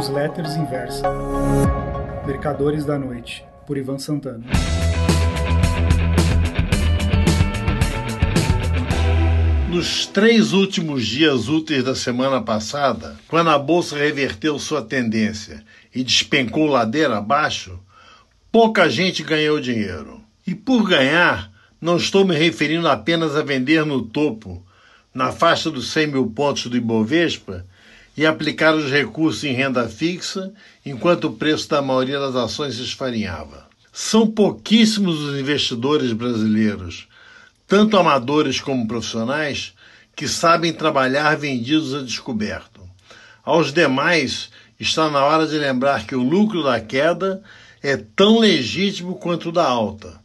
Newsletters Inversa. Mercadores da Noite, por Ivan Santana. Nos três últimos dias úteis da semana passada, quando a bolsa reverteu sua tendência e despencou ladeira abaixo, pouca gente ganhou dinheiro. E por ganhar, não estou me referindo apenas a vender no topo, na faixa dos 100 mil pontos do Ibovespa, e aplicar os recursos em renda fixa, enquanto o preço da maioria das ações se esfarinhava. São pouquíssimos os investidores brasileiros, tanto amadores como profissionais, que sabem trabalhar vendidos a descoberto. Aos demais, está na hora de lembrar que o lucro da queda é tão legítimo quanto o da alta,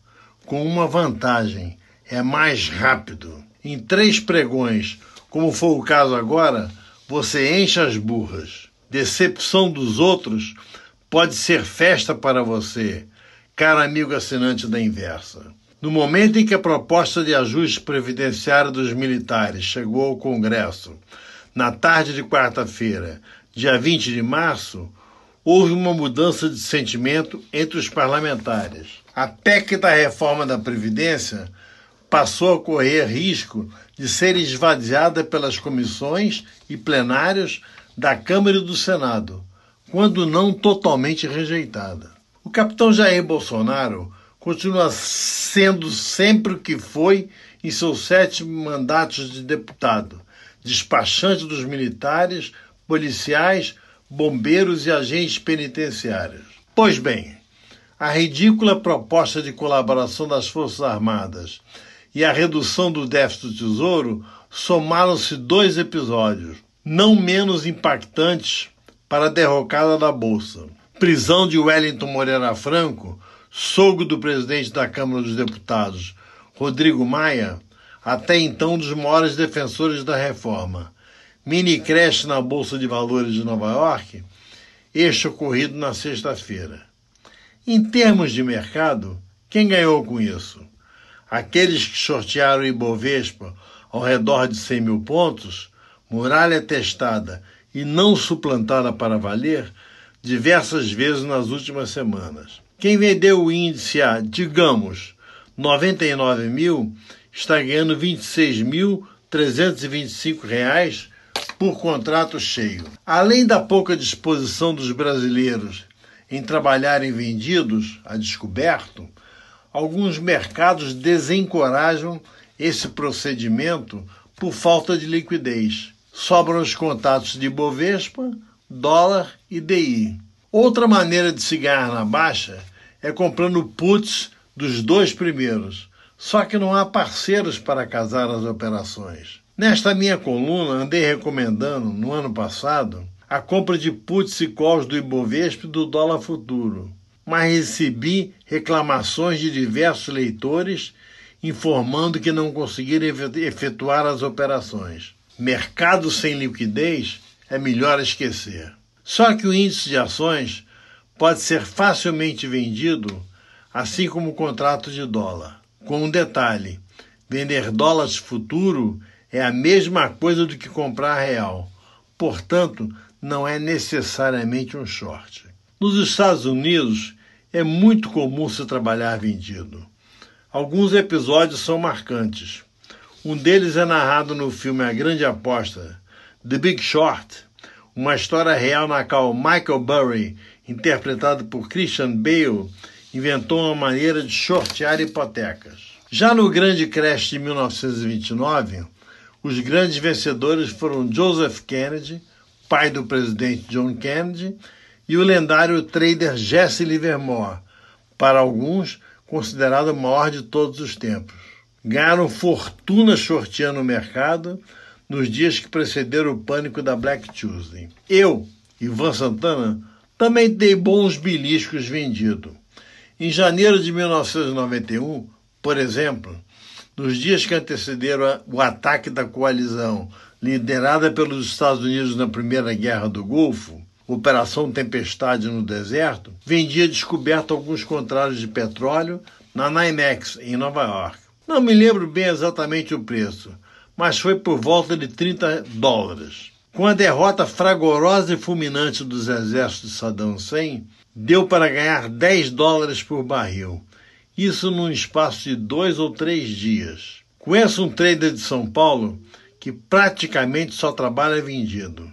com uma vantagem: é mais rápido. Em três pregões, como foi o caso agora, você enche as burras. Decepção dos outros pode ser festa para você, caro amigo assinante da Inversa. No momento em que a proposta de ajuste previdenciário dos militares chegou ao Congresso, na tarde de quarta-feira, dia 20 de março, houve uma mudança de sentimento entre os parlamentares. A PEC da reforma da Previdência passou a correr risco de ser esvaziada pelas comissões e plenários da Câmara e do Senado, quando não totalmente rejeitada. O capitão Jair Bolsonaro continua sendo sempre o que foi em seus sete mandatos de deputado, despachante dos militares, policiais, bombeiros e agentes penitenciários. Pois bem, a ridícula proposta de colaboração das Forças Armadas e a redução do déficit do Tesouro somaram-se dois episódios, não menos impactantes para a derrocada da Bolsa. Prisão de Wellington Moreira Franco, sogro do presidente da Câmara dos Deputados, Rodrigo Maia, até então um dos maiores defensores da reforma. Mini creche na Bolsa de Valores de Nova York, este ocorrido na sexta-feira. Em termos de mercado, quem ganhou com isso? Aqueles que sortearam o Ibovespa ao redor de 100 mil pontos, muralha testada e não suplantada para valer, diversas vezes nas últimas semanas. Quem vendeu o índice a, digamos, 99 mil, está ganhando R$ 26.325 por contrato cheio. Além da pouca disposição dos brasileiros em trabalharem vendidos a descoberto, alguns mercados desencorajam esse procedimento por falta de liquidez. Sobram os contatos de Bovespa, dólar e DI. Outra maneira de se ganhar na baixa é comprando puts dos dois primeiros, só que não há parceiros para casar as operações. Nesta minha coluna, andei recomendando, no ano passado, a compra de puts e calls do Ibovespa e do dólar futuro mas recebi reclamações de diversos leitores informando que não conseguiram efetuar as operações. Mercado sem liquidez é melhor esquecer. Só que o índice de ações pode ser facilmente vendido, assim como o contrato de dólar. Com um detalhe: vender dólares futuro é a mesma coisa do que comprar real. Portanto, não é necessariamente um short. Nos Estados Unidos, é muito comum se trabalhar vendido. Alguns episódios são marcantes. Um deles é narrado no filme A Grande Aposta, The Big Short, uma história real na qual Michael Burry, interpretado por Christian Bale, inventou uma maneira de shortear hipotecas. Já no grande crash de 1929, os grandes vencedores foram Joseph Kennedy, pai do presidente John Kennedy, e o lendário trader Jesse Livermore, para alguns considerado o maior de todos os tempos. Ganharam fortuna shorteando o mercado nos dias que precederam o pânico da Black Tuesday. Eu, Ivan Santana, também dei bons beliscos vendidos. Em janeiro de 1991, por exemplo, nos dias que antecederam o ataque da coalizão liderada pelos Estados Unidos na Primeira Guerra do Golfo, Operação Tempestade no Deserto, vendia descoberto alguns contratos de petróleo na NYMEX, em Nova York. Não me lembro bem exatamente o preço, mas foi por volta de 30 dólares. Com a derrota fragorosa e fulminante dos exércitos de Saddam Hussein, deu para ganhar 10 dólares por barril. Isso num espaço de dois ou três dias. Conheço um trader de São Paulo que praticamente só trabalha vendido.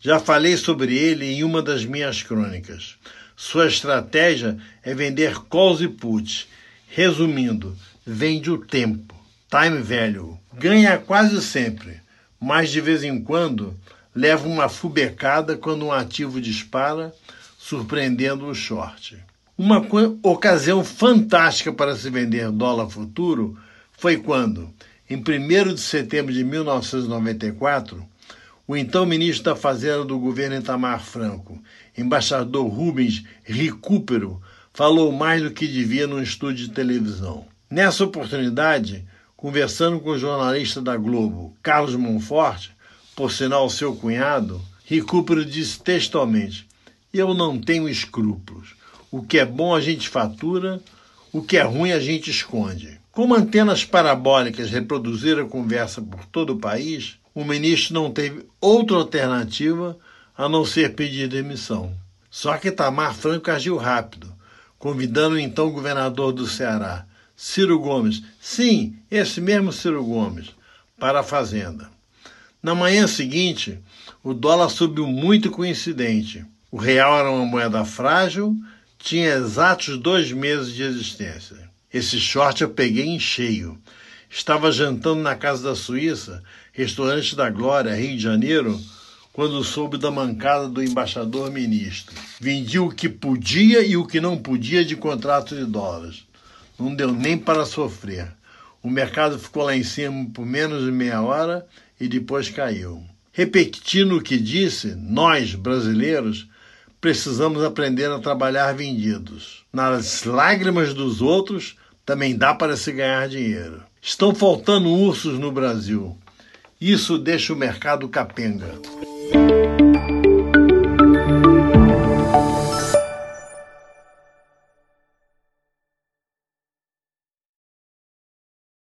Já falei sobre ele em uma das minhas crônicas. Sua estratégia é vender calls e puts. Resumindo, vende o tempo, time value. Ganha quase sempre, mas de vez em quando leva uma fubecada quando um ativo dispara, surpreendendo o short. Uma ocasião fantástica para se vender dólar futuro foi quando, em 1 de setembro de 1994, o então ministro da Fazenda do governo Itamar Franco, embaixador Rubens Recupero, falou mais do que devia num estúdio de televisão. Nessa oportunidade, conversando com o jornalista da Globo, Carlos Monforte, por sinal seu cunhado, Recupero disse textualmente: Eu não tenho escrúpulos. O que é bom a gente fatura, o que é ruim a gente esconde. Como antenas parabólicas reproduziram a conversa por todo o país, o ministro não teve outra alternativa a não ser pedir demissão. Só que Tamar Franco agiu rápido, convidando o então governador do Ceará, Ciro Gomes, sim, esse mesmo Ciro Gomes, para a Fazenda. Na manhã seguinte, o dólar subiu muito coincidente. O real era uma moeda frágil, tinha exatos dois meses de existência. Esse short eu peguei em cheio. Estava jantando na casa da Suíça, restaurante da Glória, Rio de Janeiro, quando soube da mancada do embaixador ministro. Vendi o que podia e o que não podia de contrato de dólares. Não deu nem para sofrer. O mercado ficou lá em cima por menos de meia hora e depois caiu. Repetindo o que disse, nós, brasileiros, precisamos aprender a trabalhar vendidos. Nas lágrimas dos outros, também dá para se ganhar dinheiro. Estão faltando ursos no Brasil. Isso deixa o mercado capenga.